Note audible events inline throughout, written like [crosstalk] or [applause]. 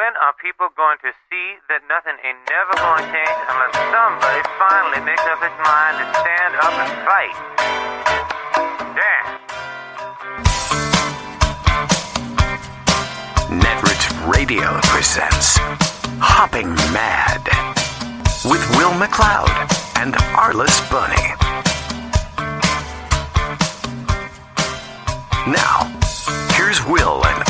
when are people going to see that nothing ain't never going to change unless somebody finally makes up its mind to stand up and fight? Damn. Netrich Radio presents Hopping Mad with Will McLeod and Arliss Bunny. Now, here's Will and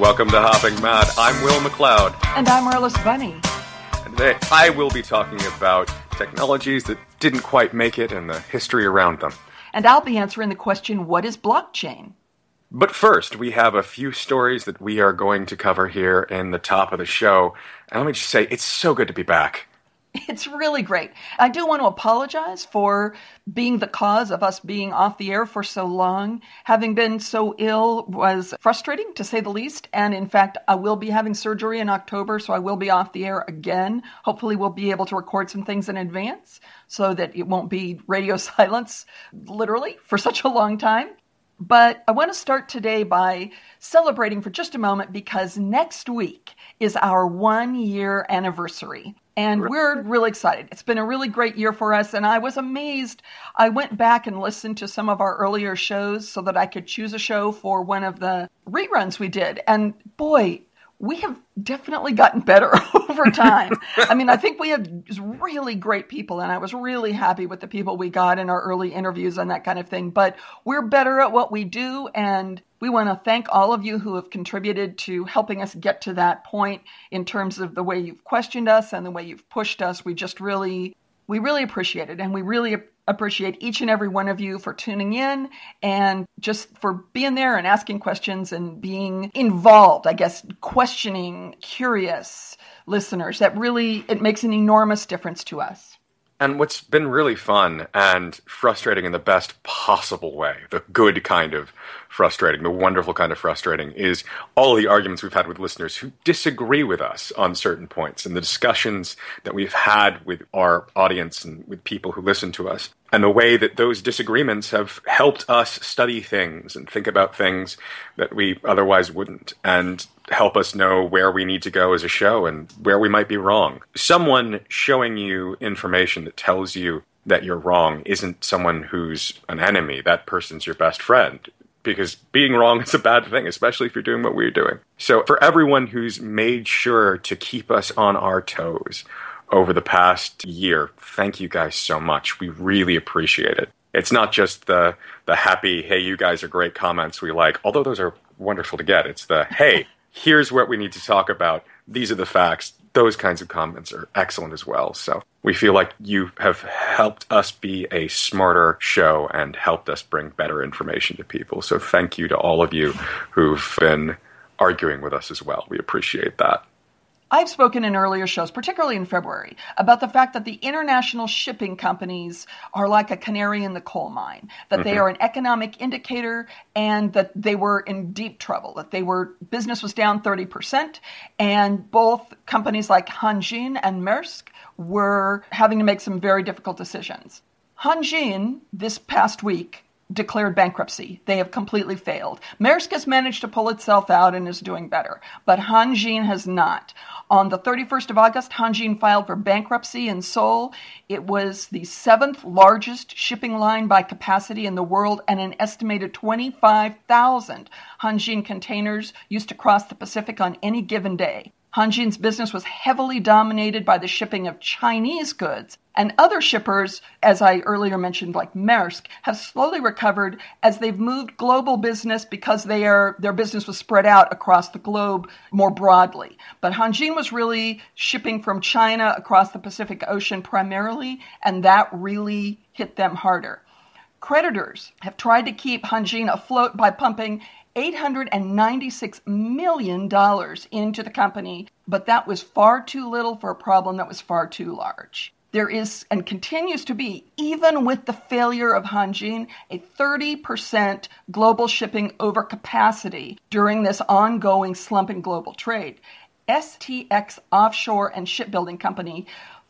Welcome to Hopping Mad. I'm Will McLeod, And I'm Arliss Bunny. and today I will be talking about technologies that didn't quite make it and the history around them. And I'll be answering the question what is blockchain? But first, we have a few stories that we are going to cover here in the top of the show. And let me just say, it's so good to be back. It's really great. I do want to apologize for being the cause of us being off the air for so long. Having been so ill was frustrating, to say the least. And in fact, I will be having surgery in October, so I will be off the air again. Hopefully, we'll be able to record some things in advance so that it won't be radio [laughs] silence, literally, for such a long time. But I want to start today by celebrating for just a moment because next week is our one year anniversary. And we're really excited. It's been a really great year for us. And I was amazed. I went back and listened to some of our earlier shows so that I could choose a show for one of the reruns we did. And boy, we have definitely gotten better [laughs] over time. I mean, I think we had really great people, and I was really happy with the people we got in our early interviews and that kind of thing. But we're better at what we do, and we want to thank all of you who have contributed to helping us get to that point in terms of the way you've questioned us and the way you've pushed us. We just really, we really appreciate it, and we really appreciate each and every one of you for tuning in and just for being there and asking questions and being involved, I guess, questioning, curious listeners. That really it makes an enormous difference to us. And what's been really fun and frustrating in the best possible way, the good kind of frustrating, the wonderful kind of frustrating, is all the arguments we've had with listeners who disagree with us on certain points and the discussions that we've had with our audience and with people who listen to us. And the way that those disagreements have helped us study things and think about things that we otherwise wouldn't. And help us know where we need to go as a show and where we might be wrong. Someone showing you information that tells you that you're wrong isn't someone who's an enemy. That person's your best friend. Because being wrong is a bad thing, especially if you're doing what we're doing. So, for everyone who's made sure to keep us on our toes over the past year, thank you guys so much. We really appreciate it. It's not just the the happy, hey, you guys are great comments we like, although those are wonderful to get. It's the hey, [laughs] here's what we need to talk about. These are the facts. Those kinds of comments are excellent as well. So we feel like you have helped us be a smarter show and helped us bring better information to people. So thank you to all of you who've been arguing with us as well. We appreciate that. I've spoken in earlier shows, particularly in February, about the fact that the international shipping companies are like a canary in the coal mine, that they mm-hmm. are an economic indicator and that they were in deep trouble, that they were business was down 30% and both companies like Hanjin and Maersk were having to make some very difficult decisions. Hanjin this past week declared bankruptcy. They have completely failed. Maersk has managed to pull itself out and is doing better, but Hanjin has not. On the 31st of August, Hanjin filed for bankruptcy in Seoul. It was the seventh largest shipping line by capacity in the world, and an estimated 25,000 Hanjin containers used to cross the Pacific on any given day. Hanjin's business was heavily dominated by the shipping of Chinese goods, and other shippers, as I earlier mentioned, like Maersk, have slowly recovered as they've moved global business because they are, their business was spread out across the globe more broadly. But Hanjin was really shipping from China across the Pacific Ocean primarily, and that really hit them harder. Creditors have tried to keep Hanjin afloat by pumping $896 million into the company, but that was far too little for a problem that was far too large. There is and continues to be, even with the failure of Hanjin, a 30% global shipping overcapacity during this ongoing slump in global trade. STX Offshore and Shipbuilding Company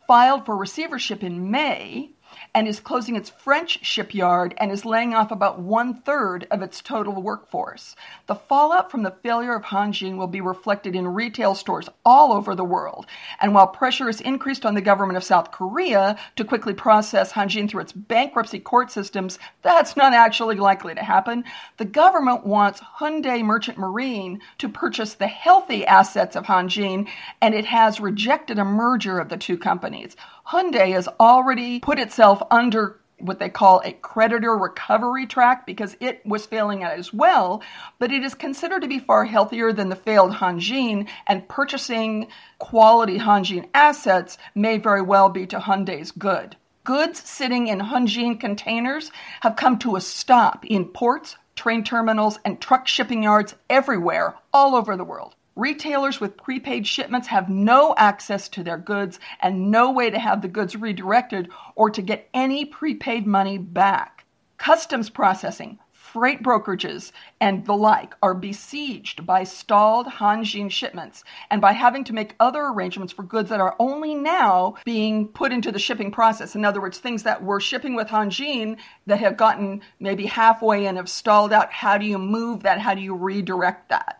filed for receivership in May and is closing its French shipyard and is laying off about one third of its total workforce. The fallout from the failure of Hanjin will be reflected in retail stores all over the world. And while pressure is increased on the government of South Korea to quickly process Hanjin through its bankruptcy court systems, that's not actually likely to happen. The government wants Hyundai Merchant Marine to purchase the healthy assets of Hanjin, and it has rejected a merger of the two companies. Hyundai has already put itself under what they call a creditor recovery track because it was failing as well, but it is considered to be far healthier than the failed Hanjin, and purchasing quality Hanjin assets may very well be to Hyundai's good. Goods sitting in Hanjin containers have come to a stop in ports, train terminals, and truck shipping yards everywhere, all over the world. Retailers with prepaid shipments have no access to their goods and no way to have the goods redirected or to get any prepaid money back. Customs processing, freight brokerages, and the like are besieged by stalled Hanjin shipments and by having to make other arrangements for goods that are only now being put into the shipping process. In other words, things that were shipping with Hanjin that have gotten maybe halfway and have stalled out. How do you move that? How do you redirect that?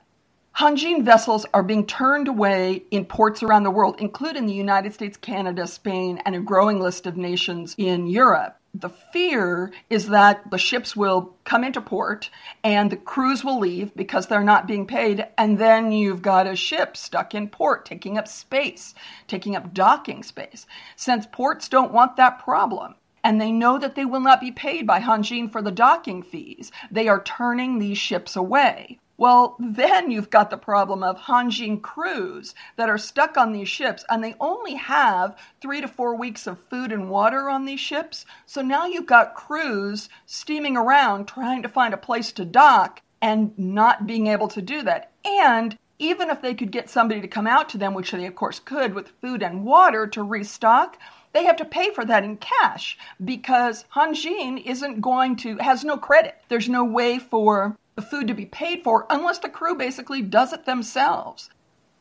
Hanjin vessels are being turned away in ports around the world, including the United States, Canada, Spain, and a growing list of nations in Europe. The fear is that the ships will come into port and the crews will leave because they're not being paid, and then you've got a ship stuck in port, taking up space, taking up docking space. Since ports don't want that problem, and they know that they will not be paid by Hanjin for the docking fees, they are turning these ships away. Well, then you've got the problem of Hanjin crews that are stuck on these ships and they only have three to four weeks of food and water on these ships. So now you've got crews steaming around trying to find a place to dock and not being able to do that. And even if they could get somebody to come out to them, which they of course could with food and water to restock, they have to pay for that in cash because Hanjin isn't going to, has no credit. There's no way for the food to be paid for unless the crew basically does it themselves.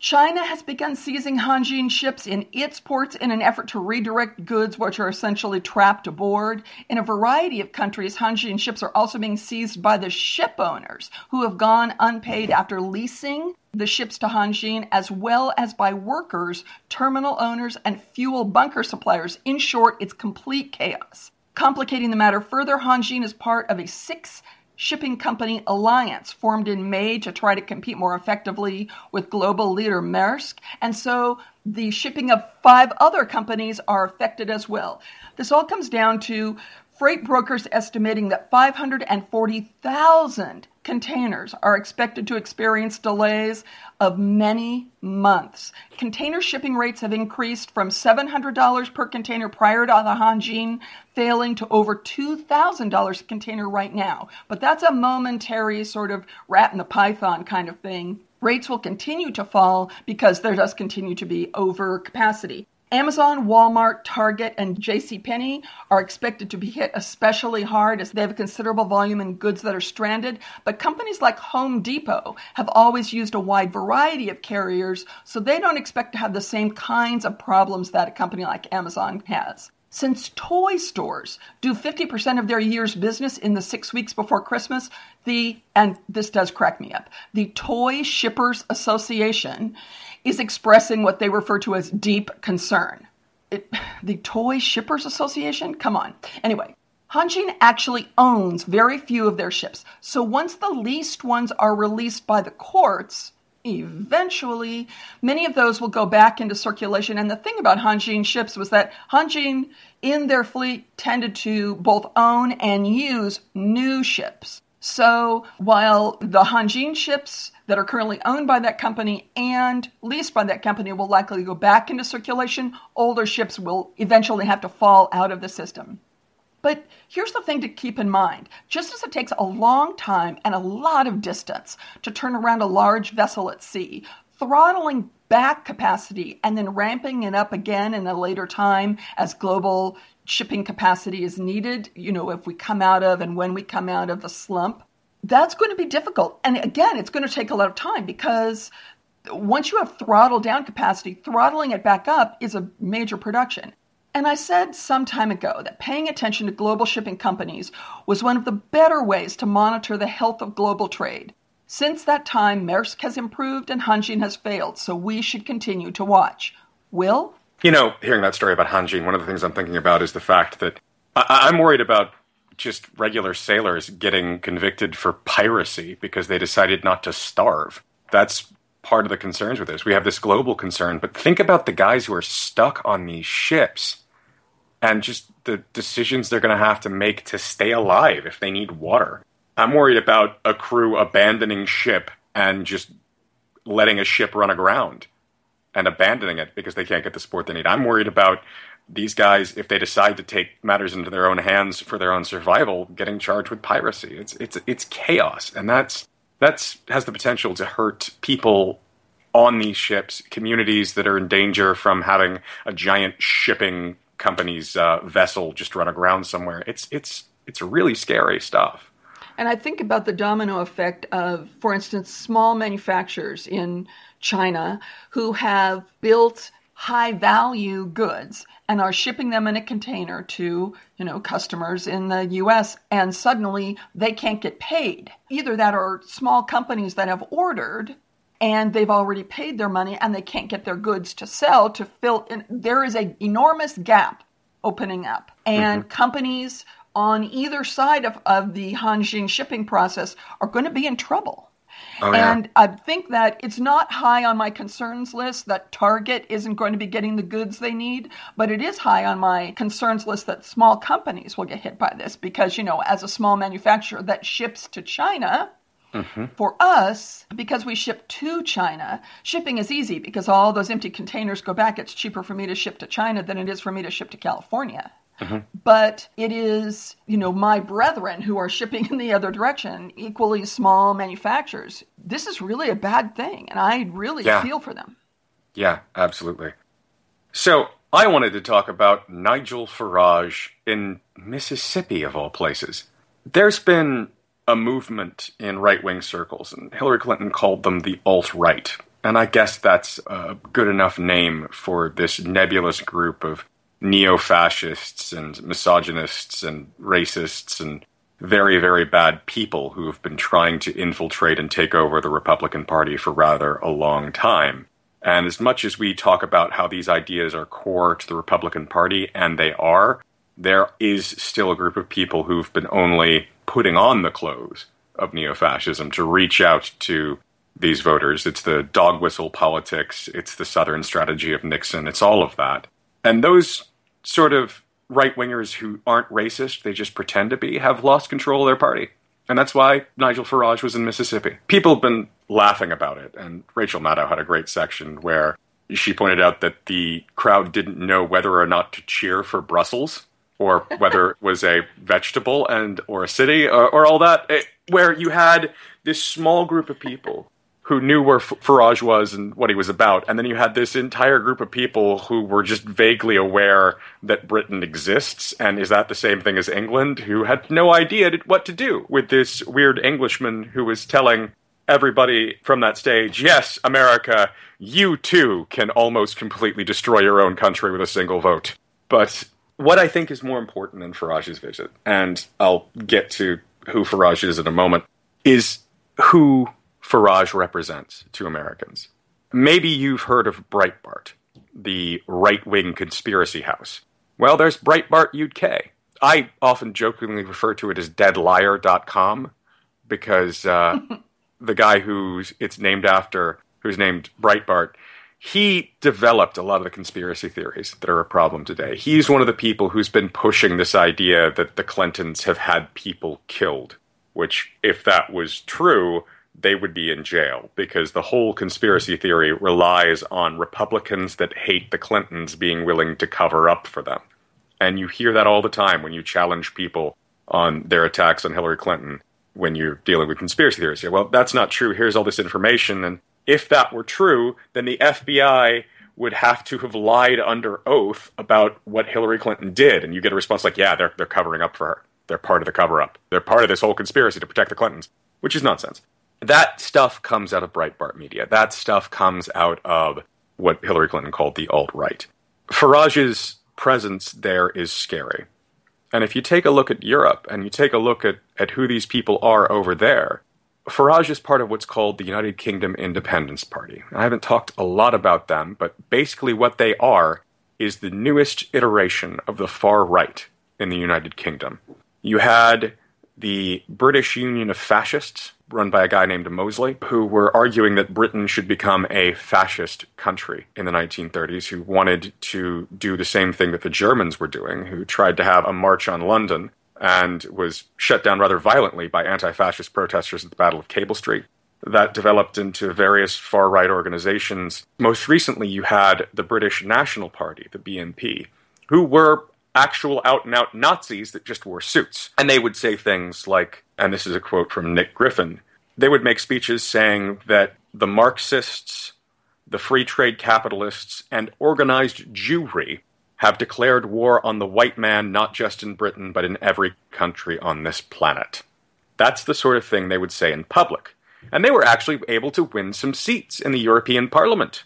China has begun seizing Hanjin ships in its ports in an effort to redirect goods which are essentially trapped aboard. In a variety of countries, Hanjin ships are also being seized by the ship owners who have gone unpaid after leasing the ships to Hanjin, as well as by workers, terminal owners, and fuel bunker suppliers. In short, it's complete chaos. Complicating the matter further, Hanjin is part of a six shipping company alliance formed in May to try to compete more effectively with global leader Maersk. And so the shipping of five other companies are affected as well. This all comes down to freight brokers estimating that 540,000 containers are expected to experience delays of many months. Container shipping rates have increased from $700 per container prior to the Hanjin failing to over $2,000 a container right now. But that's a momentary sort of rat in the python kind of thing. Rates will continue to fall because there does continue to be overcapacity. Amazon, Walmart, Target, and JCPenney are expected to be hit especially hard as they have a considerable volume in goods that are stranded. But companies like Home Depot have always used a wide variety of carriers, so they don't expect to have the same kinds of problems that a company like Amazon has. Since toy stores do 50% of their year's business in the six weeks before Christmas, the, and this does crack me up, the Toy Shippers Association is expressing what they refer to as deep concern. It, the Toy Shippers Association? Come on. Anyway, Hanjin actually owns very few of their ships. So once the leased ones are released by the courts, eventually many of those will go back into circulation. And the thing about Hanjin ships was that Hanjin in their fleet tended to both own and use new ships. So while the Hanjin ships that are currently owned by that company and leased by that company will likely go back into circulation, older ships will eventually have to fall out of the system. But here's the thing to keep in mind just as it takes a long time and a lot of distance to turn around a large vessel at sea, throttling back capacity and then ramping it up again in a later time as global shipping capacity is needed, you know, if we come out of and when we come out of the slump, that's going to be difficult. And again, it's going to take a lot of time because once you have throttled down capacity, throttling it back up is a major production. And I said some time ago that paying attention to global shipping companies was one of the better ways to monitor the health of global trade. Since that time, Maersk has improved and Hanjin has failed, so we should continue to watch. Will? You know, hearing that story about Hanjin, one of the things I'm thinking about is the fact that I- I'm worried about just regular sailors getting convicted for piracy because they decided not to starve. That's part of the concerns with this. We have this global concern, but think about the guys who are stuck on these ships and just the decisions they're going to have to make to stay alive if they need water. I'm worried about a crew abandoning ship and just letting a ship run aground and abandoning it because they can't get the support they need. I'm worried about these guys if they decide to take matters into their own hands for their own survival, getting charged with piracy. It's it's it's chaos, and that's that's has the potential to hurt people on these ships, communities that are in danger from having a giant shipping company's uh, vessel just run aground somewhere. It's it's it's really scary stuff. And I think about the domino effect of, for instance, small manufacturers in China who have built high value goods and are shipping them in a container to, you know, customers in the US and suddenly they can't get paid. Either that or small companies that have ordered and they've already paid their money and they can't get their goods to sell to fill in there is an enormous gap opening up and mm-hmm. companies on either side of, of the Hanjin shipping process are going to be in trouble Oh, yeah. And I think that it's not high on my concerns list that Target isn't going to be getting the goods they need, but it is high on my concerns list that small companies will get hit by this because, you know, as a small manufacturer that ships to China, Mm-hmm. For us, because we ship to China, shipping is easy because all those empty containers go back. It's cheaper for me to ship to China than it is for me to ship to California. Mm-hmm. But it is, you know, my brethren who are shipping in the other direction, equally small manufacturers. This is really a bad thing, and I really yeah. feel for them. Yeah, absolutely. So I wanted to talk about Nigel Farage in Mississippi, of all places. There's been a movement in right wing circles, and Hillary Clinton called them the alt right. And I guess that's a good enough name for this nebulous group of neo fascists and misogynists and racists and very, very bad people who have been trying to infiltrate and take over the Republican Party for rather a long time. And as much as we talk about how these ideas are core to the Republican Party, and they are, there is still a group of people who've been only putting on the clothes of neo fascism to reach out to these voters. It's the dog whistle politics, it's the Southern strategy of Nixon, it's all of that. And those sort of right wingers who aren't racist, they just pretend to be, have lost control of their party. And that's why Nigel Farage was in Mississippi. People have been laughing about it, and Rachel Maddow had a great section where she pointed out that the crowd didn't know whether or not to cheer for Brussels or whether it was a vegetable and or a city or, or all that, it, where you had this small group of people who knew where Farage was and what he was about. And then you had this entire group of people who were just vaguely aware that Britain exists. And is that the same thing as England? Who had no idea what to do with this weird Englishman who was telling everybody from that stage, yes, America, you too can almost completely destroy your own country with a single vote. But what I think is more important than Farage's visit, and I'll get to who Farage is in a moment, is who Farage represents to Americans. Maybe you've heard of Breitbart, the right wing conspiracy house. Well, there's Breitbart UK. I often jokingly refer to it as deadliar.com because uh, [laughs] the guy who's it's named after, who's named Breitbart, he developed a lot of the conspiracy theories that are a problem today. He's one of the people who's been pushing this idea that the Clintons have had people killed, which, if that was true, they would be in jail because the whole conspiracy theory relies on Republicans that hate the Clintons being willing to cover up for them. And you hear that all the time when you challenge people on their attacks on Hillary Clinton when you're dealing with conspiracy theories. Well, that's not true. Here's all this information. And if that were true, then the FBI would have to have lied under oath about what Hillary Clinton did. And you get a response like, yeah, they're, they're covering up for her. They're part of the cover up. They're part of this whole conspiracy to protect the Clintons, which is nonsense that stuff comes out of Breitbart media. That stuff comes out of what Hillary Clinton called the alt right. Farage's presence there is scary. And if you take a look at Europe and you take a look at, at who these people are over there, Farage is part of what's called the United Kingdom Independence Party. I haven't talked a lot about them, but basically what they are is the newest iteration of the far right in the United Kingdom. You had the British Union of Fascists, run by a guy named Mosley, who were arguing that Britain should become a fascist country in the 1930s, who wanted to do the same thing that the Germans were doing, who tried to have a march on London and was shut down rather violently by anti fascist protesters at the Battle of Cable Street. That developed into various far right organizations. Most recently, you had the British National Party, the BNP, who were actual out and out Nazis that just wore suits. And they would say things like, and this is a quote from Nick Griffin, they would make speeches saying that the Marxists, the free trade capitalists, and organized Jewry have declared war on the white man not just in Britain, but in every country on this planet. That's the sort of thing they would say in public. And they were actually able to win some seats in the European Parliament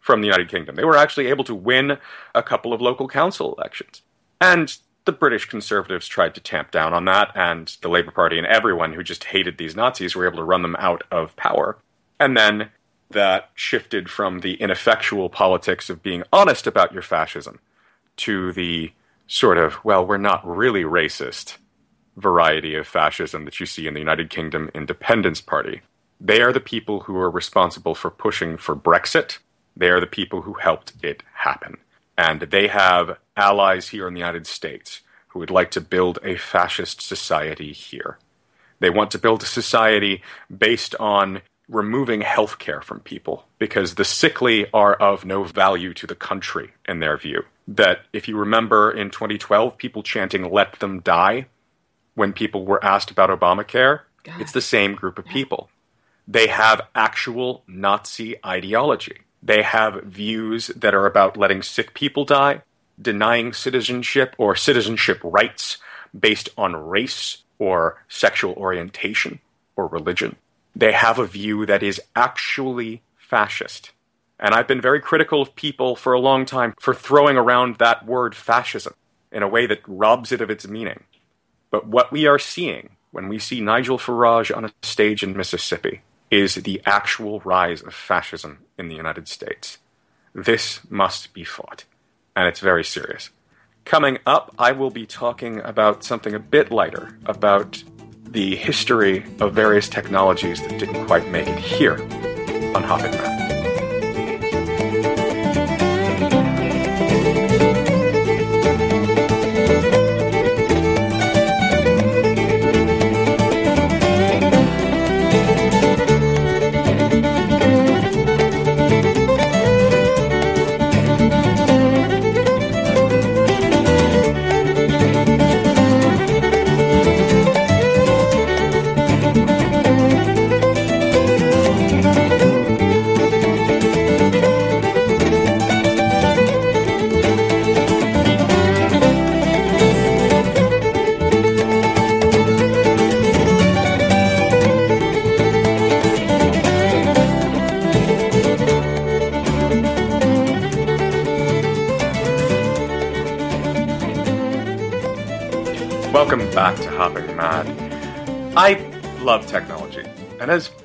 from the United Kingdom. They were actually able to win a couple of local council elections. And the British conservatives tried to tamp down on that, and the Labour Party and everyone who just hated these Nazis were able to run them out of power. And then that shifted from the ineffectual politics of being honest about your fascism to the sort of, well, we're not really racist variety of fascism that you see in the United Kingdom Independence Party. They are the people who are responsible for pushing for Brexit. They are the people who helped it happen. And they have allies here in the United States who would like to build a fascist society here. They want to build a society based on removing health care from people because the sickly are of no value to the country in their view. That if you remember in 2012, people chanting, let them die, when people were asked about Obamacare, God. it's the same group of people. They have actual Nazi ideology. They have views that are about letting sick people die, denying citizenship or citizenship rights based on race or sexual orientation or religion. They have a view that is actually fascist. And I've been very critical of people for a long time for throwing around that word fascism in a way that robs it of its meaning. But what we are seeing when we see Nigel Farage on a stage in Mississippi is the actual rise of fascism in the United States. This must be fought, and it's very serious. Coming up, I will be talking about something a bit lighter, about the history of various technologies that didn't quite make it here on Hopping Mad.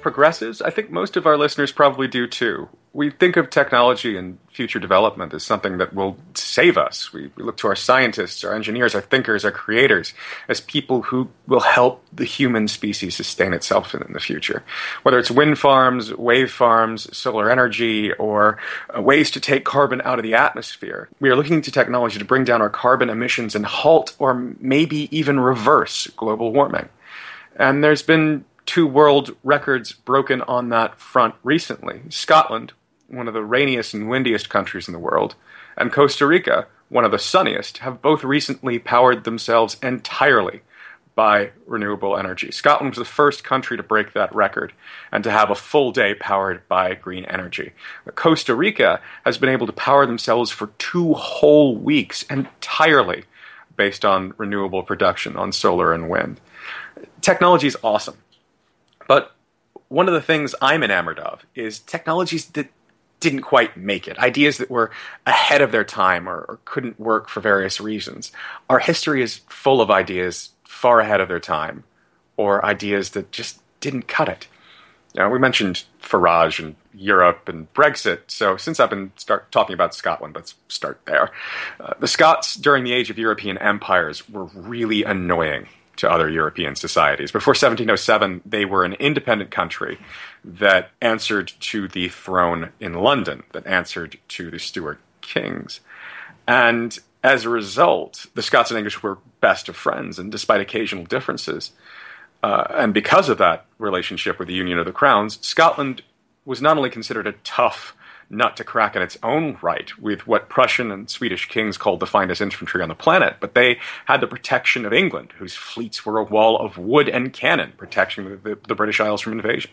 Progressives, I think most of our listeners probably do too. We think of technology and future development as something that will save us. We, we, look to our scientists, our engineers, our thinkers, our creators as people who will help the human species sustain itself in, in the future. Whether it's wind farms, wave farms, solar energy, or uh, ways to take carbon out of the atmosphere, we are looking to technology to bring down our carbon emissions and halt or maybe even reverse global warming. And there's been two world records broken on that front recently. Scotland, one of the rainiest and windiest countries in the world, and Costa Rica, one of the sunniest, have both recently powered themselves entirely by renewable energy. Scotland was the first country to break that record and to have a full day powered by green energy. Costa Rica has been able to power themselves for two whole weeks entirely based on renewable production, on solar and wind. Technology is awesome. But one of the things I'm enamored of is technologies that didn't quite make it, ideas that were ahead of their time or, or, couldn't work for various reasons. Our history is full of ideas far ahead of their time or ideas that just didn't cut it. Know, we mentioned Farage and Europe and Brexit, so since I've been start talking about Scotland, let's start there. Uh, the Scots during the age of European empires were really annoying to other European societies. Before 1707, they were an independent country that answered to the throne in London, that answered to the Stuart kings. And as a result, the Scots and English were best of friends, and despite occasional differences, uh, and because of that relationship with the Union of the Crowns, Scotland was not only considered a tough nut to crack in its own right with what Prussian and Swedish kings called the finest infantry on the planet, but they had the protection of England, whose fleets were a wall of wood and cannon protecting the, the, the British Isles from invasion.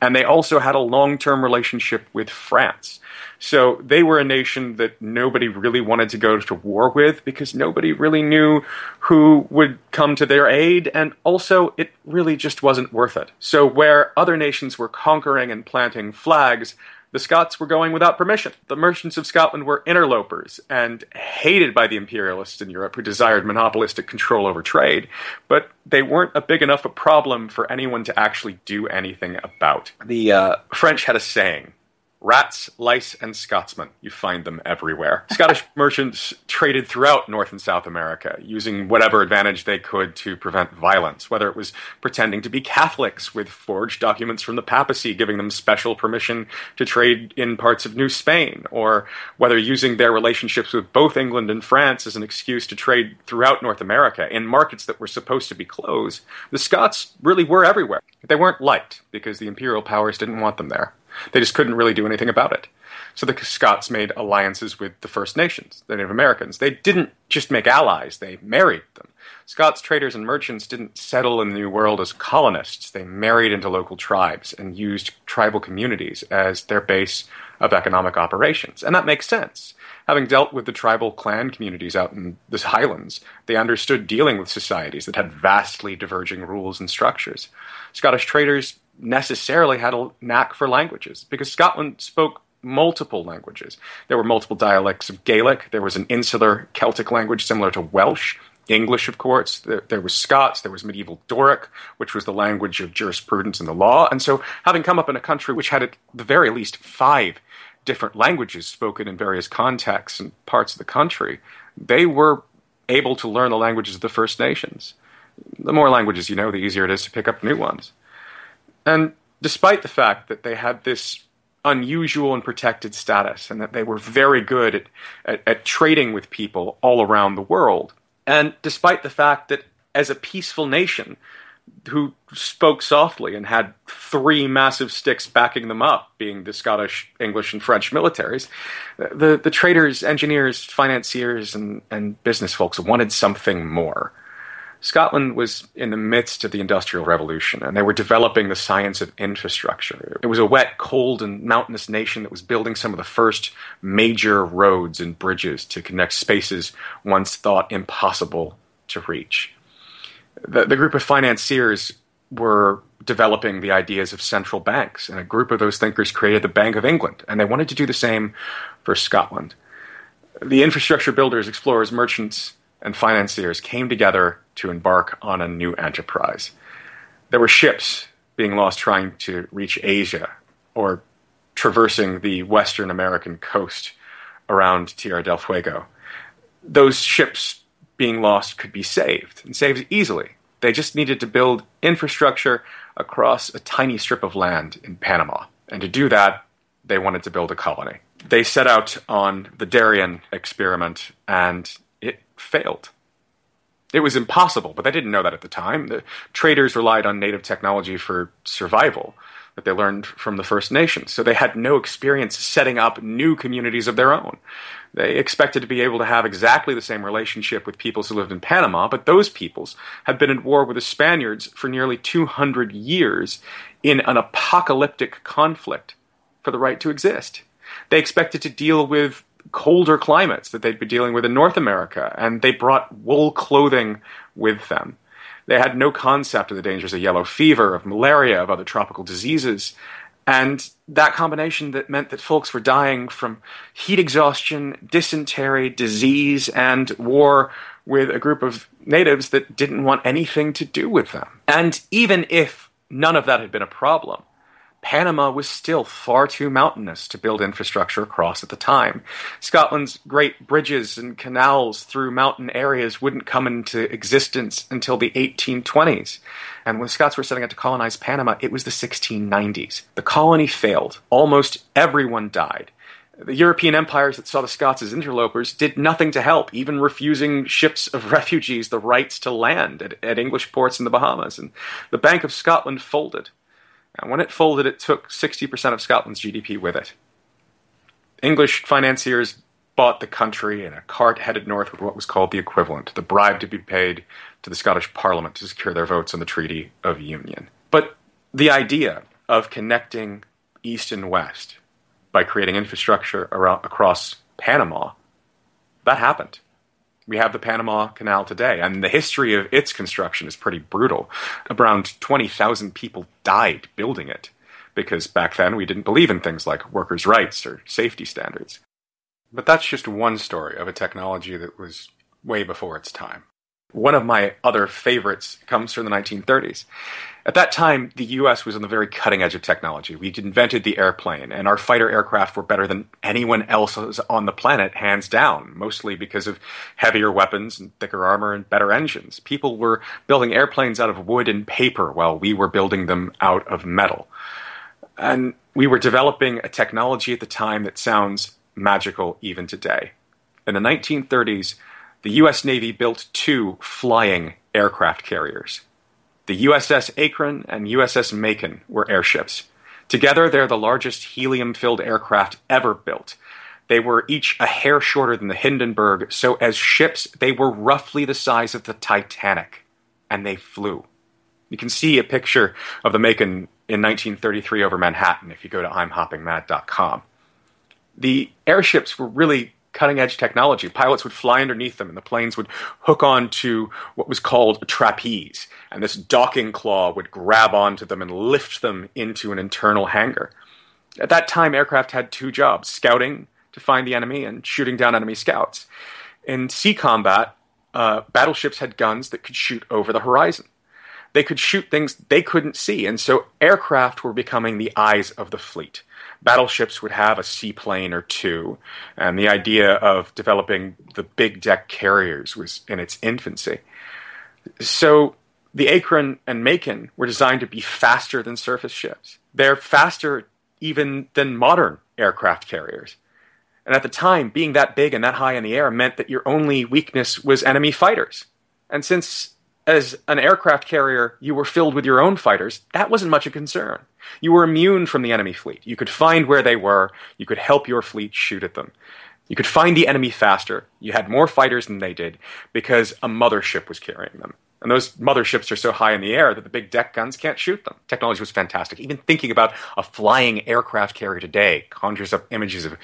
And they also had a long term relationship with France. So they were a nation that nobody really wanted to go to war with because nobody really knew who would come to their aid, and also it really just wasn't worth it. So, where other nations were conquering and planting flags, the Scots were going without permission. The merchants of Scotland were interlopers and hated by the imperialists in Europe who desired monopolistic control over trade, but they weren't a big enough a problem for anyone to actually do anything about. The uh, French had a saying Rats, lice, and Scotsmen. You find them everywhere. [laughs] Scottish merchants traded throughout North and South America, using whatever advantage they could to prevent violence, whether it was pretending to be Catholics with forged documents from the papacy giving them special permission to trade in parts of New Spain, or whether using their relationships with both England and France as an excuse to trade throughout North America in markets that were supposed to be closed. The Scots really were everywhere. They weren't liked because the imperial powers didn't want them there. They just couldn't really do anything about it. So the Scots made alliances with the First Nations, the Native Americans. They didn't just make allies, they married them. Scots traders and merchants didn't settle in the New World as colonists. They married into local tribes and used tribal communities as their base of economic operations. And that makes sense. Having dealt with the tribal clan communities out in the highlands, they understood dealing with societies that had vastly diverging rules and structures. Scottish traders necessarily had a knack for languages because Scotland spoke multiple languages. There were multiple dialects of Gaelic, there was an insular Celtic language similar to Welsh. English, of course. There, there, was Scots. There was medieval Doric, which was the language of jurisprudence and the law. And so, having come up in a country which had at the very least five different languages spoken in various contexts and parts of the country, they were able to learn the languages of the First Nations. The more languages you know, the easier it is to pick up new ones. And despite the fact that they had this unusual and protected status and that they were very good at, at, at, trading with people all around the world, and despite the fact that as a peaceful nation who spoke softly and had three massive sticks backing them up, being the Scottish, English, and French militaries, the, the traders, engineers, financiers, and, and business folks wanted something more. Scotland was in the midst of the Industrial Revolution, and they were developing the science of infrastructure. It was a wet, cold, and mountainous nation that was building some of the first major roads and bridges to connect spaces once thought impossible to reach. The, the group of financiers were developing the ideas of central banks, and a group of those thinkers created the Bank of England, and they wanted to do the same for Scotland. The infrastructure builders, explorers, merchants, and financiers came together to embark on a new enterprise. There were ships being lost trying to reach Asia or traversing the Western American coast around Tierra del Fuego. Those ships being lost could be saved, and saved easily. They just needed to build infrastructure across a tiny strip of land in Panama. And to do that, they wanted to build a colony. They set out on the Darien experiment, and failed. It was impossible, but they didn't know that at the time. The traders relied on native technology for survival that they learned from the First Nations, so they had no experience setting up new communities of their own. They expected to be able to have exactly the same relationship with peoples who lived in Panama, but those peoples had been at war with the Spaniards for nearly 200 years in an apocalyptic conflict for the right to exist. They expected to deal with colder climates that they'd be dealing with in North America, and they brought wool clothing with them. They had no concept of the dangers of yellow fever, of malaria, of other tropical diseases, And that combination that meant that folks were dying from heat exhaustion, dysentery, disease, and war with a group of natives that didn't want anything to do with them. And even if none of that had been a problem, Panama was still far too mountainous to build infrastructure across at the time. Scotland's great bridges and canals through mountain areas wouldn't come into existence until the 1820s. And when Scots were setting out to colonize Panama, it was the 1690s. The colony failed. Almost everyone died. The European empires that saw the Scots as interlopers did nothing to help, even refusing ships of [laughs] refugees the rights to land at, at English ports in the Bahamas. And the Bank of Scotland folded. And when it folded, it took 60% of Scotland's GDP with it. English financiers bought the country, in a cart headed north with what was called the equivalent, the bribe to be paid to the Scottish Parliament to secure their votes on the Treaty of Union. But the idea of connecting East and West by creating infrastructure around, across Panama, that happened we have the Panama Canal today, and the history of its construction is pretty brutal. Around 20,000 people died building it because back then we didn't believe in things like workers' rights or safety standards. But that's just one story of a technology that was way before its time. One of my other favorites comes from the 1930s. At that time, the US was on the very cutting edge of technology. We'd invented the airplane, and our fighter aircraft were better than anyone else on the planet, hands down, mostly because of heavier weapons and thicker armor and better engines. People were building airplanes out of wood and paper while we were building them out of metal. And we were developing a technology at the time that sounds magical even today. In the 1930s, the US Navy built two flying aircraft carriers. The USS Akron and USS Macon were airships. Together, they're the largest helium filled aircraft ever built. They were each a hair shorter than the Hindenburg, so as ships, they were roughly the size of the Titanic. And they flew. You can see a picture of the Macon in 1933 over Manhattan if you go to I'mHoppingMad.com. The airships were really cutting edge technology. Pilots would fly underneath them, and the planes would hook on to what was called a trapeze. And this docking claw would grab onto them and lift them into an internal hangar. At that time, aircraft had two jobs scouting to find the enemy and shooting down enemy scouts. In sea combat, uh, battleships had guns that could shoot over the horizon. They could shoot things they couldn't see, and so aircraft were becoming the eyes of the fleet battleships would have a seaplane or two, and the idea of developing the big deck carriers was in its infancy. So the Akron and Macon were designed to be faster than surface ships. They're faster even than modern aircraft carriers. And at the time, being that big and that high in the air meant that your only weakness was enemy fighters. And since as an aircraft carrier you were filled with your own fighters, that wasn't much a concern. You were immune from the enemy fleet. You could find where they were. You could help your fleet shoot at them. You could find the enemy faster. You had more fighters than they did because a mothership was carrying them. And those motherships are so high in the air that the big deck guns can't shoot them. Technology was fantastic. Even thinking about a flying aircraft carrier today conjures up images of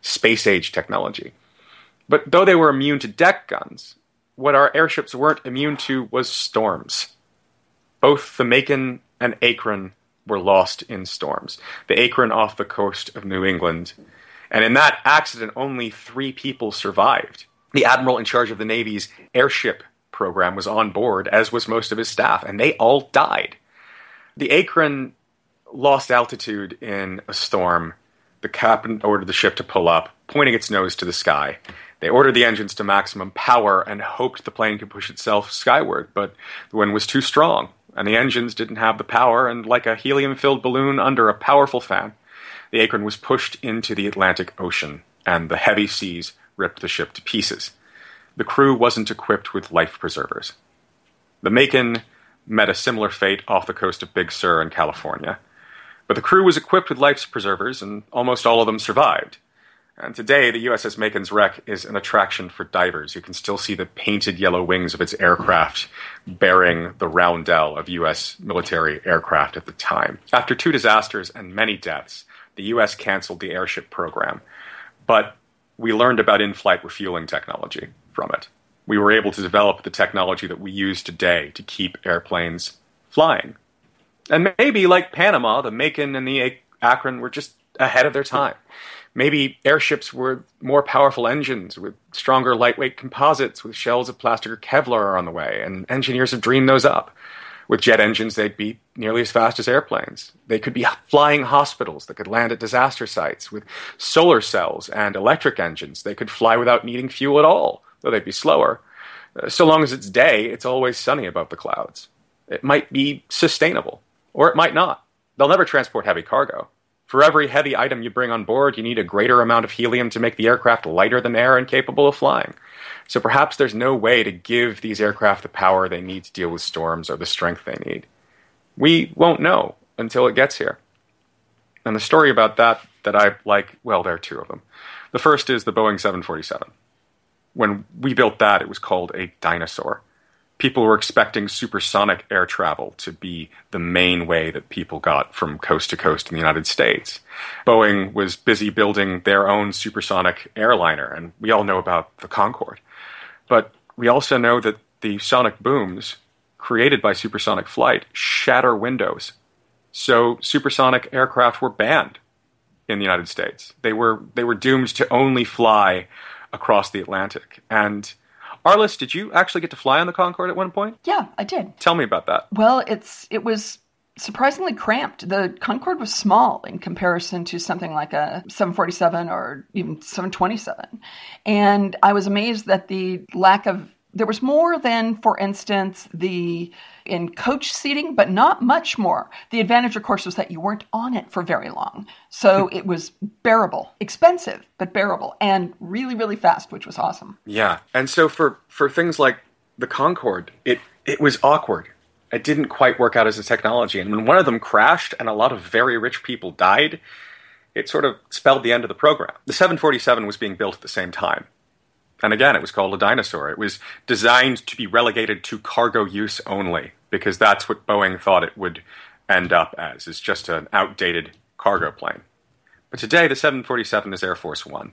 space age technology. But though they were immune to deck guns, what our airships weren't immune to was storms. Both the Macon and Akron were lost in storms. The Akron off the coast of New England. And in that accident, only three people survived. The admiral in charge of the Navy's airship program was on board, as was most of his staff, and they all died. The Akron lost altitude in a storm. The captain ordered the ship to pull up, pointing its nose to the sky. They ordered the engines to maximum power and hoped the plane could push itself skyward, but the wind was too strong and the engines didn't have the power, and like a helium filled balloon under a powerful fan, the Akron was pushed into the Atlantic Ocean, and the heavy seas ripped the ship to pieces. The crew wasn't equipped with life preservers. The Macon met a similar fate off the coast of Big Sur in California. But the crew was equipped with life preservers, and almost all of them survived. And today, the USS Macon's wreck is an attraction for divers. You can still see the painted yellow wings of its aircraft bearing the roundel of U.S. military aircraft at the time. After two disasters and many deaths, the U.S. canceled the airship program. But we learned about in flight refueling technology from it. We were able to develop the technology that we use today to keep airplanes flying. And maybe, like Panama, the Macon and the Akron were just ahead of their time. Maybe airships were more powerful engines with stronger lightweight composites with shells of plastic or Kevlar are on the way, and engineers have dreamed those up. With jet engines, they'd be nearly as fast as airplanes. They could be flying hospitals that could land at disaster sites. With solar cells and electric engines, they could fly without needing fuel at all, though they'd be slower. Uh, so long as it's day, it's always sunny above the clouds. It might be sustainable, or it might not. They'll never transport heavy cargo. For every heavy item you bring on board, you need a greater amount of helium to make the aircraft lighter than air and capable of flying. So perhaps there's no way to give these aircraft the power they need to deal with storms or the strength they need. We won't know until it gets here. And the story about that that I like, well, there are two of them. The first is the Boeing 747. When we built that, it was called a dinosaur people were expecting supersonic air travel to be the main way that people got from coast to coast in the United States. Boeing was busy building their own supersonic airliner, and we all know about the Concorde. But we also know that the sonic booms created by supersonic flight shatter windows. So supersonic aircraft were banned in the United States. They were they were doomed to only fly across the Atlantic. And Arliss, did you actually get to fly on the Concorde at one point? Yeah, I did. Tell me about that. Well, it's it was surprisingly cramped. The Concorde was small in comparison to something like a 747 or even 727. And I was amazed that the lack of there was more than, for instance, the in coach seating, but not much more. The advantage, of course, was that you weren't on it for very long. So hmm. it was bearable, expensive, but bearable, and really, really fast, which was awesome. Yeah. And so for, for things like the Concorde, it, it was awkward. It didn't quite work out as a technology. And when one of them crashed and a lot of very rich people died, it sort of spelled the end of the program. The 747 was being built at the same time. And again, it was called a dinosaur. It was designed to be relegated to cargo use only because that's what Boeing thought it would end up as, is just an outdated cargo plane. But today, the 747 is Air Force One.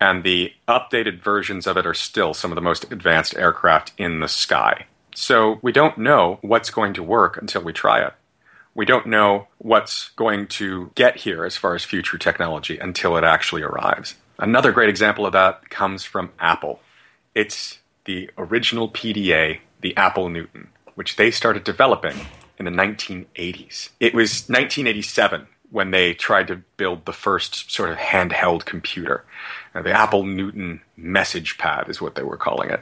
And the updated versions of it are still some of the most advanced aircraft in the sky. So we don't know what's going to work until we try it. We don't know what's going to get here as far as future technology until it actually arrives. Another great example of that comes from Apple. It's the original PDA, the Apple Newton, which they started developing in the 1980s. It was 1987 when they tried to build the first sort of handheld computer. Now, the Apple Newton MessagePad is what they were calling it.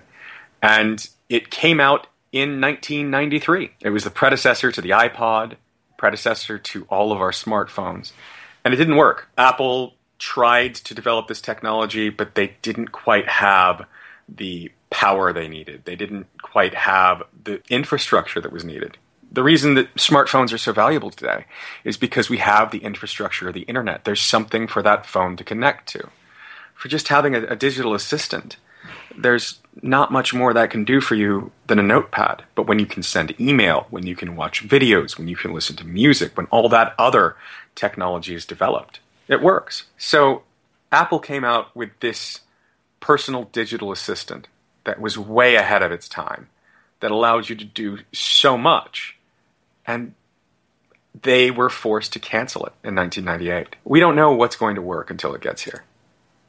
And it came out in 1993. It was the predecessor to the iPod, predecessor to all of our smartphones. And it didn't work. Apple tried to develop this technology, but they didn't quite have the power they needed. They didn't quite have the infrastructure that was needed. The reason that smartphones are so valuable today is because we have the infrastructure of the internet. There's something for that phone to connect to. For just having a, a digital assistant, there's not much more that can do for you than a notepad. But when you can send email, when you can watch videos, when you can listen to music, when all that other technology is developed, it works. So Apple came out with this personal digital assistant that was way ahead of its time, that allowed you to do so much. And they were forced to cancel it in 1998. We don't know what's going to work until it gets here.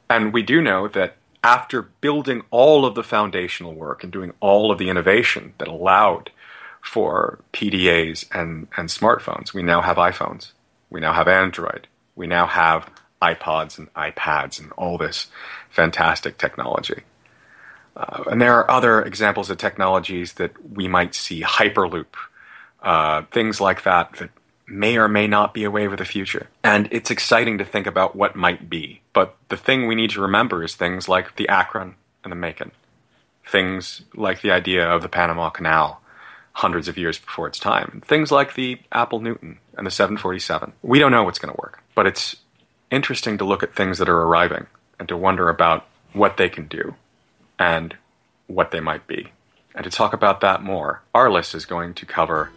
And we do know that after building all of the foundational work and doing all of the innovation that allowed for PDAs and, and smartphones, we now have iPhones. We now have Android we now have iPods and iPads and all this fantastic technology. Uh, and there are other examples of technologies that we might see, Hyperloop, uh, things like that, that may or may not be a wave of the future. And it's exciting to think about what might be. But the thing we need to remember is things like the Akron and the Macon, things like the idea of the Panama Canal hundreds of years before its time, and things like the Apple Newton and the 747. We don't know what's going to work. But it's interesting to look at things that are arriving and to wonder about what they can do and what they might be. And to talk about that more, our list is going to cover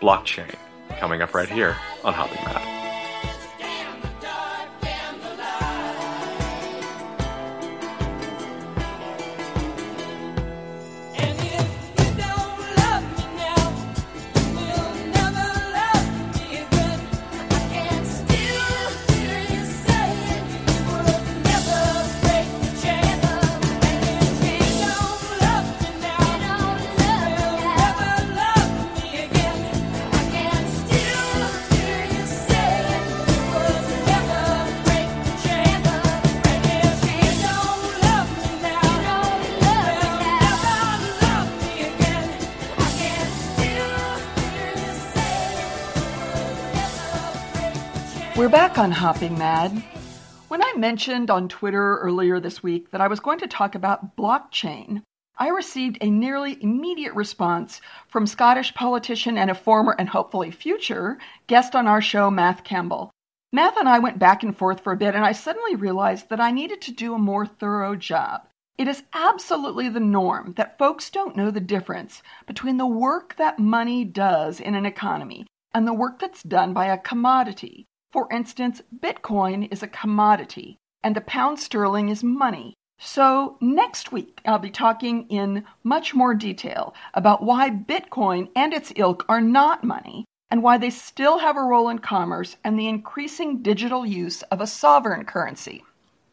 blockchain coming up right here on Hopping Mad. When I mentioned on Twitter earlier this week that I was going to talk about blockchain, I received a nearly immediate response from Scottish politician and a former and hopefully future guest on our show, Math Campbell. Math and I went back and forth for a bit, and I suddenly realized that I needed to do a more thorough job. It is absolutely the norm that folks don't know the difference between the work that money does in an economy and the work that's done by a commodity. For instance, Bitcoin is a commodity and the pound sterling is money. So, next week, I'll be talking in much more detail about why Bitcoin and its ilk are not money and why they still have a role in commerce and the increasing digital use of a sovereign currency.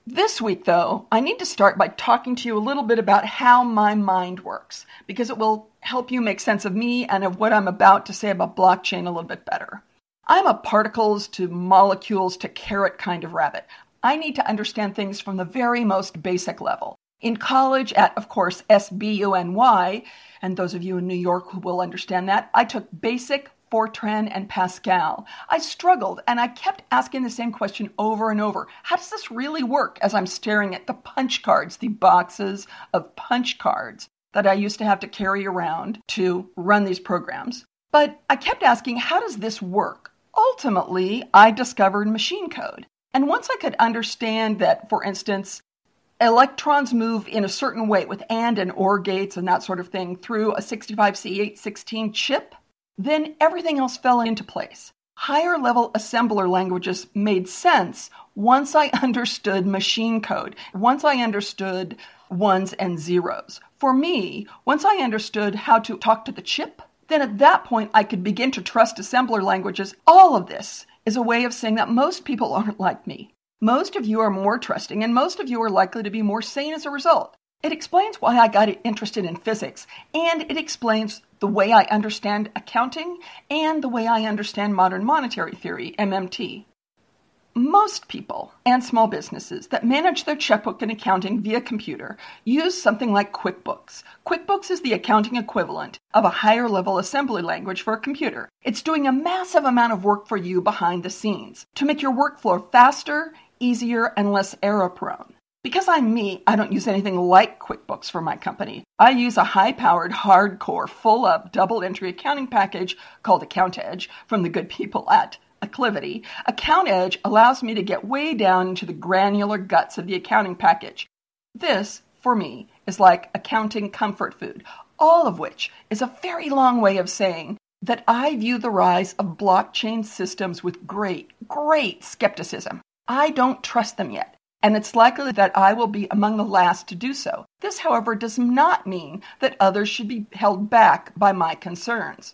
This week, though, I need to start by talking to you a little bit about how my mind works, because it will help you make sense of me and of what I'm about to say about blockchain a little bit better. I'm a particles to molecules to carrot kind of rabbit. I need to understand things from the very most basic level. In college, at, of course, SBUNY, and those of you in New York who will understand that, I took basic Fortran and Pascal. I struggled and I kept asking the same question over and over. How does this really work as I'm staring at the punch cards, the boxes of punch cards that I used to have to carry around to run these programs? But I kept asking, how does this work? Ultimately, I discovered machine code. And once I could understand that, for instance, electrons move in a certain way with AND and OR gates and that sort of thing through a 65C816 chip, then everything else fell into place. Higher level assembler languages made sense once I [laughs] understood machine code, once I understood ones and zeros. For me, once I understood how to talk to the chip, then at that point I could begin to trust assembler languages. All of this is a way of saying that most people [laughs] aren't like me. Most of you are more trusting, and most of you are likely to be more sane as a result. It explains why I got interested in physics, and it explains the way I understand accounting and the way I understand modern monetary theory, MMT. Most people and small businesses that manage their checkbook and accounting via computer use something like QuickBooks. QuickBooks is the accounting equivalent of a higher level assembly language for a computer. It's doing a massive amount of work for you behind the scenes to make your workflow faster, easier, and less error prone. Because I'm me, I don't use anything like QuickBooks for my company. I use a high powered, hardcore, full up double entry accounting package called AccountEdge from the good people at Acclivity. AccountEdge allows me to get way down into the granular guts of the accounting package. This, for me, is like accounting comfort food, all of which is a very long way of saying that I view the rise of blockchain systems with great, great skepticism. I don't trust them yet and it's likely that I will be among the last to do so. This, however, does not mean that others should be held back by my concerns.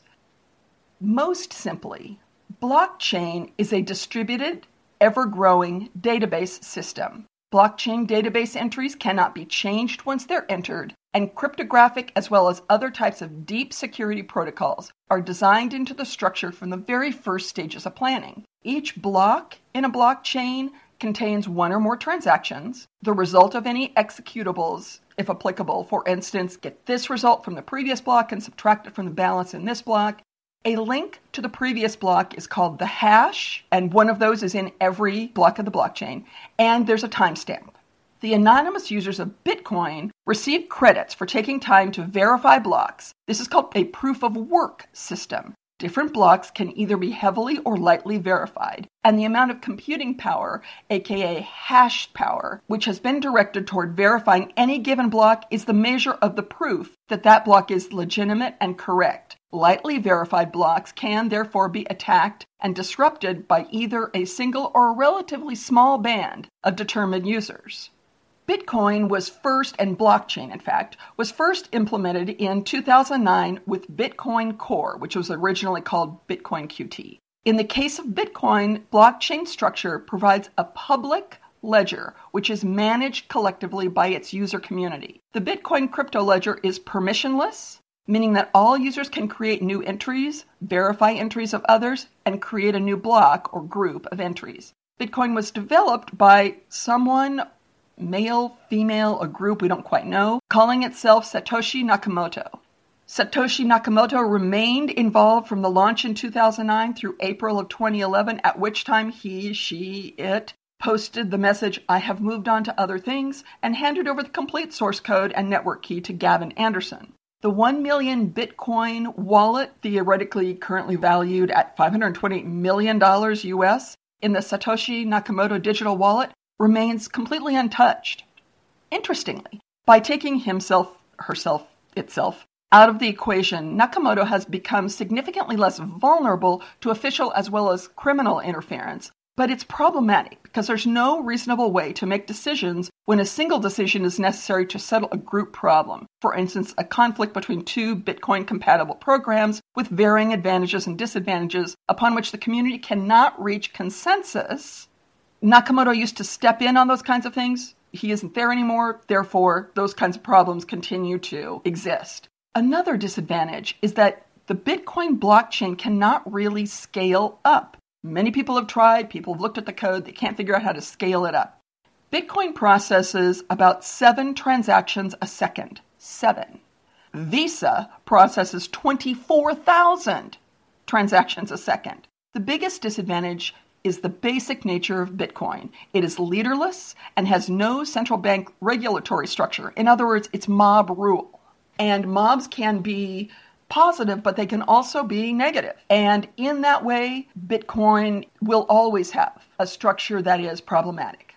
Most simply, blockchain is a distributed, ever growing database system. Blockchain database entries cannot be changed once they're entered, and cryptographic as well as other types of deep security protocols are designed into the structure from the very first stages of planning. Each block in a blockchain contains one or more transactions, the result of any executables, if applicable. For instance, get this result from the previous block and subtract it from the balance in this block. A link to the previous block is called the hash, and one of those is in every block of the blockchain, and there's a timestamp. The anonymous users of Bitcoin receive credits for taking time to verify blocks. This is called a proof of work system. Different blocks can either be heavily or lightly verified, and the amount of computing power, aka hash power, which has been directed toward verifying any given block is the measure of the proof that that block is legitimate and correct. Lightly verified blocks can therefore be attacked and disrupted by either a single or a relatively small band of determined users. Bitcoin was first, and blockchain, in fact, was first implemented in 2009 with Bitcoin Core, which was originally called Bitcoin QT. In the case of Bitcoin, blockchain structure provides a public ledger, which is managed collectively by its user community. The Bitcoin crypto ledger is permissionless, meaning that all users can create new entries, verify entries of others, and create a new block or group of entries. Bitcoin was developed by someone male, female, a group we don't quite know, calling itself Satoshi Nakamoto. Satoshi Nakamoto remained involved from the launch in 2009 through April of 2011, at which time he, she, it posted the message, I have moved on to other things, and handed over the complete source code and network key to Gavin Andresen. The 1 million Bitcoin wallet, theoretically currently valued at $528 million US, in the Satoshi Nakamoto digital wallet remains completely untouched. Interestingly, by taking himself, herself, itself out of the equation, Nakamoto has become significantly less vulnerable to official as well as criminal interference. But it's problematic because there's no reasonable way to make decisions when a single decision is necessary to settle a group problem. For instance, a conflict between two Bitcoin compatible programs with varying advantages and disadvantages upon which the community cannot reach consensus. Nakamoto used to step in on those kinds of things. He isn't there anymore, therefore, those kinds of problems continue to exist. Another disadvantage is that the Bitcoin blockchain cannot really scale up. Many people have tried, people have looked at the code, they can't figure out how to scale it up. Bitcoin processes about seven transactions a second. Seven. Visa processes 24,000 transactions a second. The biggest disadvantage is the basic nature of Bitcoin. It is leaderless and has no central bank regulatory structure. In other words, it's mob rule. And mobs can be positive, but they can also be negative. And in that way, Bitcoin will always have a structure that is problematic.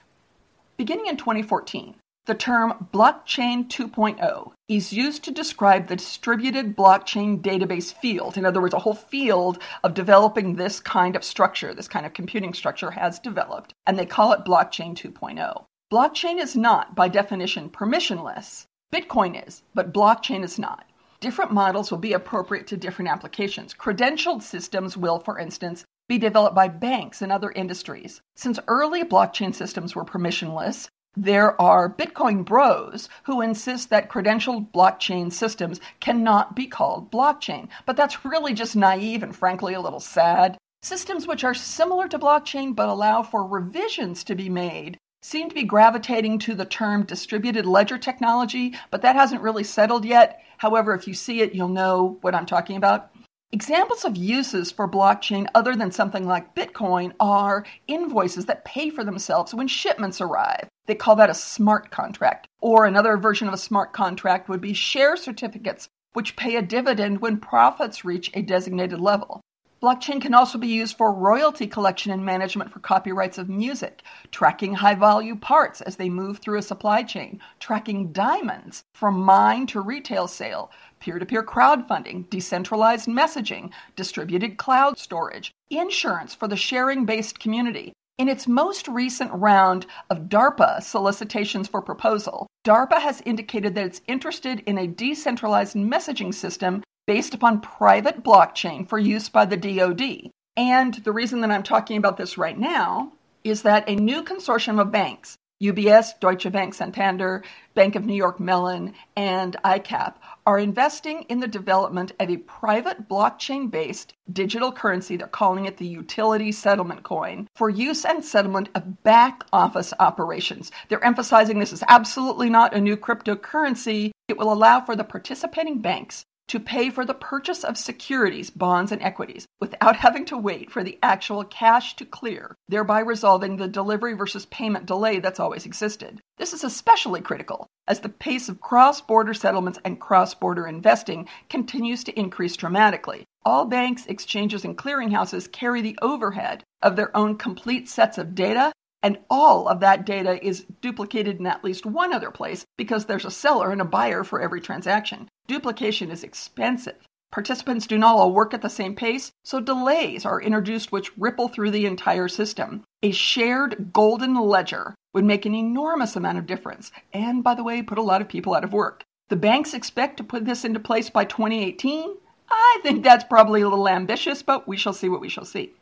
Beginning in 2014, the term blockchain 2.0 is used to describe the distributed blockchain database field. In other words, a whole field of developing this kind of structure, this kind of computing structure has developed, and they call it blockchain 2.0. Blockchain is not, by definition, permissionless, Bitcoin is, but blockchain is not. Different models will be appropriate to different applications. Credentialed systems will, for instance, be developed by banks and other industries. Since early blockchain systems were permissionless, there are Bitcoin bros who insist that credentialed blockchain systems cannot be called blockchain. But that's really just naive and frankly a little sad. Systems which are similar to blockchain but allow for revisions to be made seem to be gravitating to the term distributed ledger technology, but that hasn't really settled yet. However, if you see it, you'll know what I'm talking about. Examples of uses for blockchain other than something like Bitcoin are invoices that pay for themselves when shipments arrive. They call that a smart contract. Or another version of a smart contract would be share certificates, which pay a dividend when profits reach a designated level. Blockchain can also be used for royalty collection and management for copyrights of music, tracking high value parts as they move through a supply chain, tracking diamonds from mine to retail sale, peer to peer crowdfunding, decentralized messaging, distributed cloud storage, insurance for the sharing based community. In its most recent round of DARPA solicitations for proposal, DARPA has indicated that it's interested in a decentralized messaging system based upon private blockchain for use by the DoD. And the reason that I'm talking about this right now is that a new consortium of banks, UBS, Deutsche Bank, Santander, Bank of New York Mellon, and ICAP, are investing in the development of a private blockchain based digital currency. They're calling it the utility settlement coin for use and settlement of back office operations. They're emphasizing this is absolutely not a new cryptocurrency. It will allow for the participating banks to pay for the purchase of securities, bonds, and equities without having to wait for the actual cash to clear, thereby resolving the delivery versus payment delay that's always existed. This is especially critical as the pace of cross border settlements and cross border investing continues to increase dramatically. All banks, exchanges, and clearinghouses carry the overhead of their own complete sets of data and all of that data is duplicated in at least one other place because there's a seller and a buyer for every transaction. Duplication is expensive. Participants do not all work at the same pace, so delays are introduced which ripple through the entire system. A shared golden ledger would make an enormous amount of difference, and by the way, put a lot of people out of work. The banks expect to put this into place by 2018. I think that's probably a little ambitious, but we shall see what we shall see.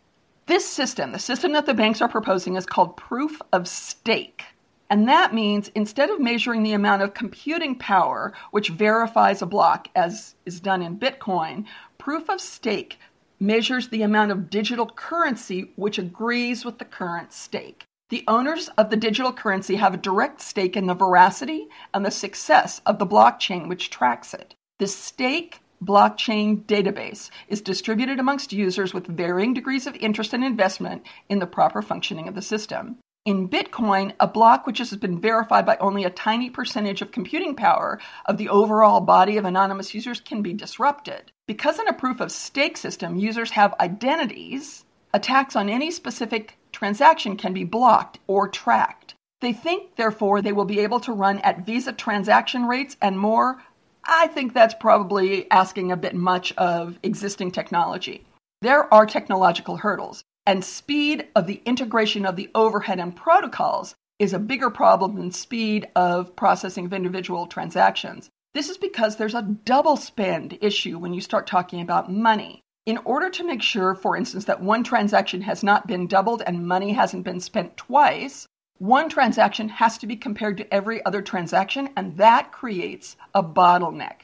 This system, the system that the banks are proposing, is called proof of stake. And that means instead of measuring the amount of computing power which verifies a block, as is done in Bitcoin, proof of stake measures the amount of digital currency which agrees with the current stake. The owners of the digital currency have a direct stake in the veracity and the success of the blockchain which tracks it. The stake blockchain database is distributed amongst users with varying degrees of interest and investment in the proper functioning of the system. In Bitcoin, a block which has been verified by only a tiny percentage of computing power of the overall body of anonymous users can be disrupted. Because in a proof of stake system, users have identities, attacks on any specific transaction can be blocked or tracked. They think, therefore, they will be able to run at Visa transaction rates and more. I think that's probably asking a bit much of existing technology. There are technological hurdles and speed of the integration of the overhead and protocols is a bigger problem than speed of processing of individual transactions. This is because there's a double spend issue when you start talking about money. In order to make sure, for instance, that one transaction has not been doubled and money hasn't been spent twice, one transaction has to be compared to every other transaction, and that creates a bottleneck.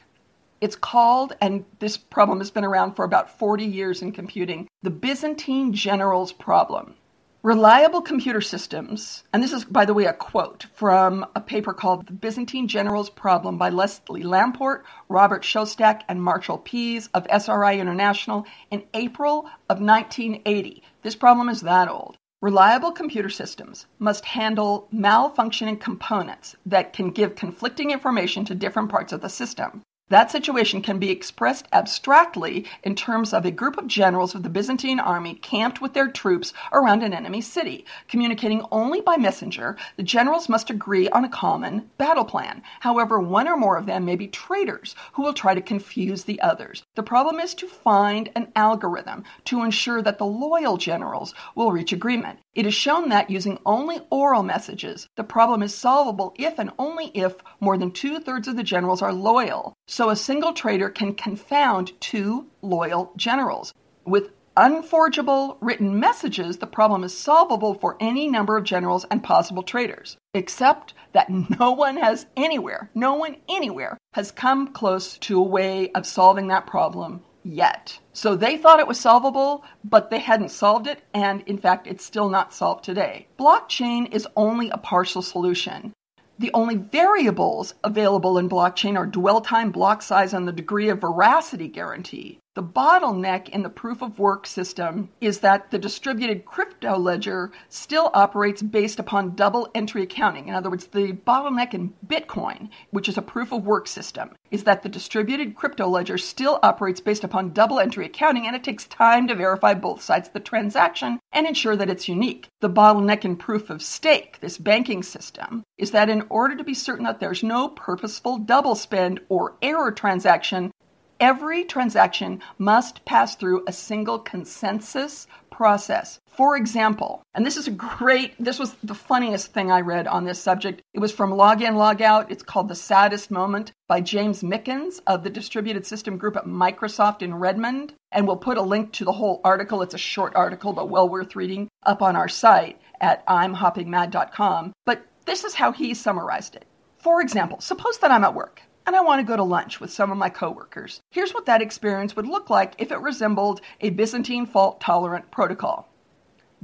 It's called, and this problem has been around for about 40 years in computing, the Byzantine generals problem. Reliable computer systems, and this is, by the way, a quote from a paper called The Byzantine Generals Problem by Leslie Lamport, Robert Shostak, and Marshall Pease of SRI International in April of 1980. This problem is that old. Reliable computer systems must handle malfunctioning components that can give conflicting information to different parts of the system. That situation can be expressed abstractly in terms of a group of generals of the Byzantine army camped with their troops around an enemy city. Communicating only by messenger, the generals must agree on a common battle plan. However, one or more of them may be traitors who will try to confuse the others. The problem is to find an algorithm to ensure that the loyal generals will reach agreement. It is shown that using only oral messages, the problem is solvable if and only if more than two thirds of the generals are loyal. So a single traitor can confound two loyal generals. With unforgeable written messages, the problem is solvable for any number of generals and possible traitors, except that no one has anywhere, no one anywhere has come close to a way of solving that problem yet. So they thought it was solvable, but they hadn't solved it, and in fact, it's still not solved today. Blockchain is only a partial solution. The only variables available in blockchain are dwell time, block size, and the degree of veracity guarantee. The bottleneck in the proof of work system is that the distributed crypto ledger still operates based upon double entry accounting. In other words, the bottleneck in Bitcoin, which is a proof of work system, is that the distributed crypto ledger still operates based upon double entry accounting and it takes time to verify both sides of the transaction and ensure that it's unique. The bottleneck in proof of stake, this banking system, is that in order to be certain that there's no purposeful double spend or error transaction, Every transaction must pass through a single consensus process. For example, and this is a great, this was the funniest thing I read on this subject. It was from Login Logout. It's called The Saddest Moment by James Mickens of the Distributed System Group at Microsoft in Redmond. And we'll put a link to the whole article. It's a short article, but well worth reading up on our site at imhoppingmad.com. But this is how he summarized it. For example, suppose that I'm at work and I want to go to lunch with some of my coworkers. Here's what that experience would look like if it resembled a Byzantine fault tolerant protocol.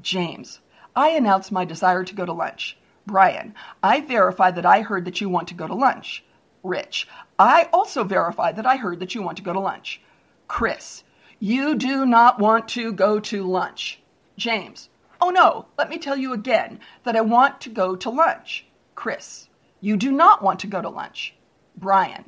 James, I announce my desire to go to lunch. Brian, I verify that I heard that you want to go to lunch. Rich, I also verify that I heard that you want to go to lunch. Chris, you do not want to go to lunch. James, oh no, let me tell you again that I want to go to lunch. Chris, you do not want to go to lunch. Brian.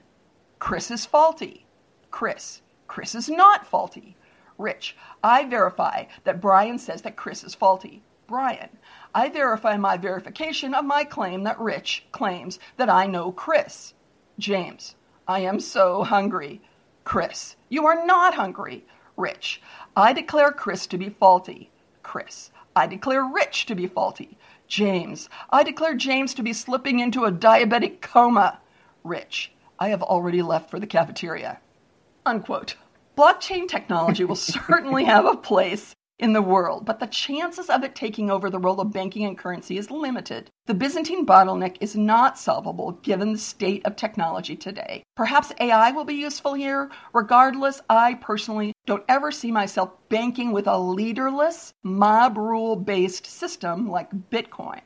Chris is faulty. Chris. Chris is not faulty. Rich. I verify that Brian says that Chris is faulty. Brian. I verify my verification of my claim that Rich claims that I know Chris. James. I am so hungry. Chris. You are not hungry. Rich. I declare Chris to be faulty. Chris. I declare Rich to be faulty. James. I declare James to be slipping into a diabetic coma rich. I have already left for the cafeteria. Unquote. Blockchain technology will [laughs] certainly have a place in the world, but the chances of it taking over the role of banking and currency is limited. The Byzantine bottleneck is not solvable given the state of technology today. Perhaps AI will be useful here. Regardless, I personally don't ever see myself banking with a leaderless, mob rule based system like Bitcoin.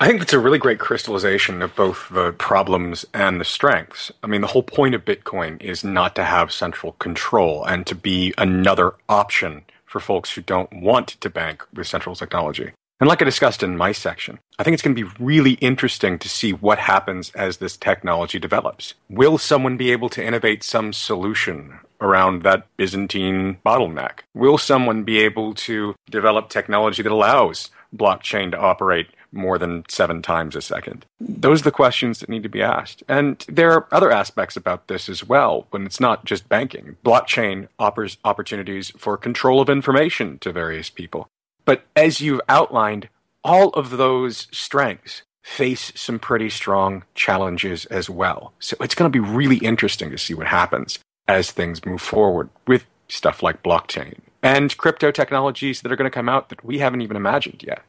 I think it's a really great crystallization of both the problems and the strengths. I mean, the whole point of Bitcoin is not to have central control and to be another option for folks who don't want to bank with central technology. And like I discussed in my section, I think it's going to be really interesting to see what happens as this technology develops. Will someone be able to innovate some solution around that Byzantine bottleneck? Will someone be able to develop technology that allows blockchain to operate more than seven times a second? Those are the questions that need to be asked. And there are other aspects about this as well, when it's not just banking. Blockchain offers opportunities for control of information to various people. But as you've outlined, all of those strengths face some pretty strong challenges as well. So it's going to be really interesting to see what happens as things move forward with stuff like blockchain and crypto technologies that are going to come out that we haven't even imagined yet.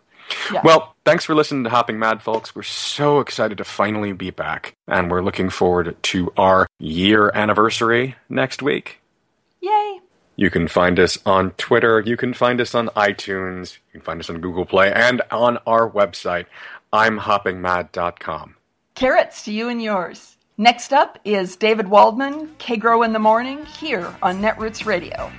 Yeah. Well, thanks for listening to Hopping Mad, folks. We're so excited to finally be back, and we're looking forward to our year anniversary next week. Yay! You can find us on Twitter. You can find us on iTunes. You can find us on Google Play and on our website, imhoppingmad.com. Carrots to you and yours. Next up is David Waldman, Kagro in the Morning, here on Netroots Radio.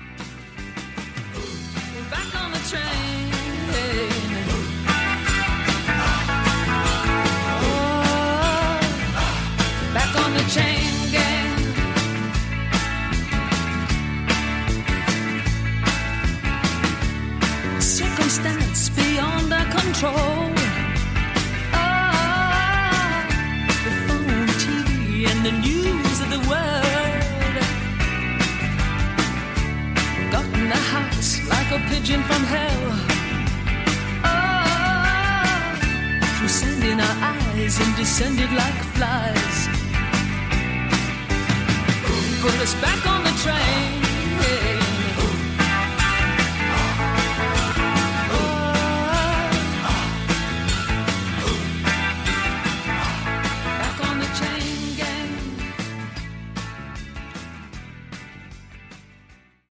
Control. Ah, the phone, TV, and the news of the world got in the house like a pigeon from hell. Oh, through sand in our eyes and descended like flies. Put us back on the train.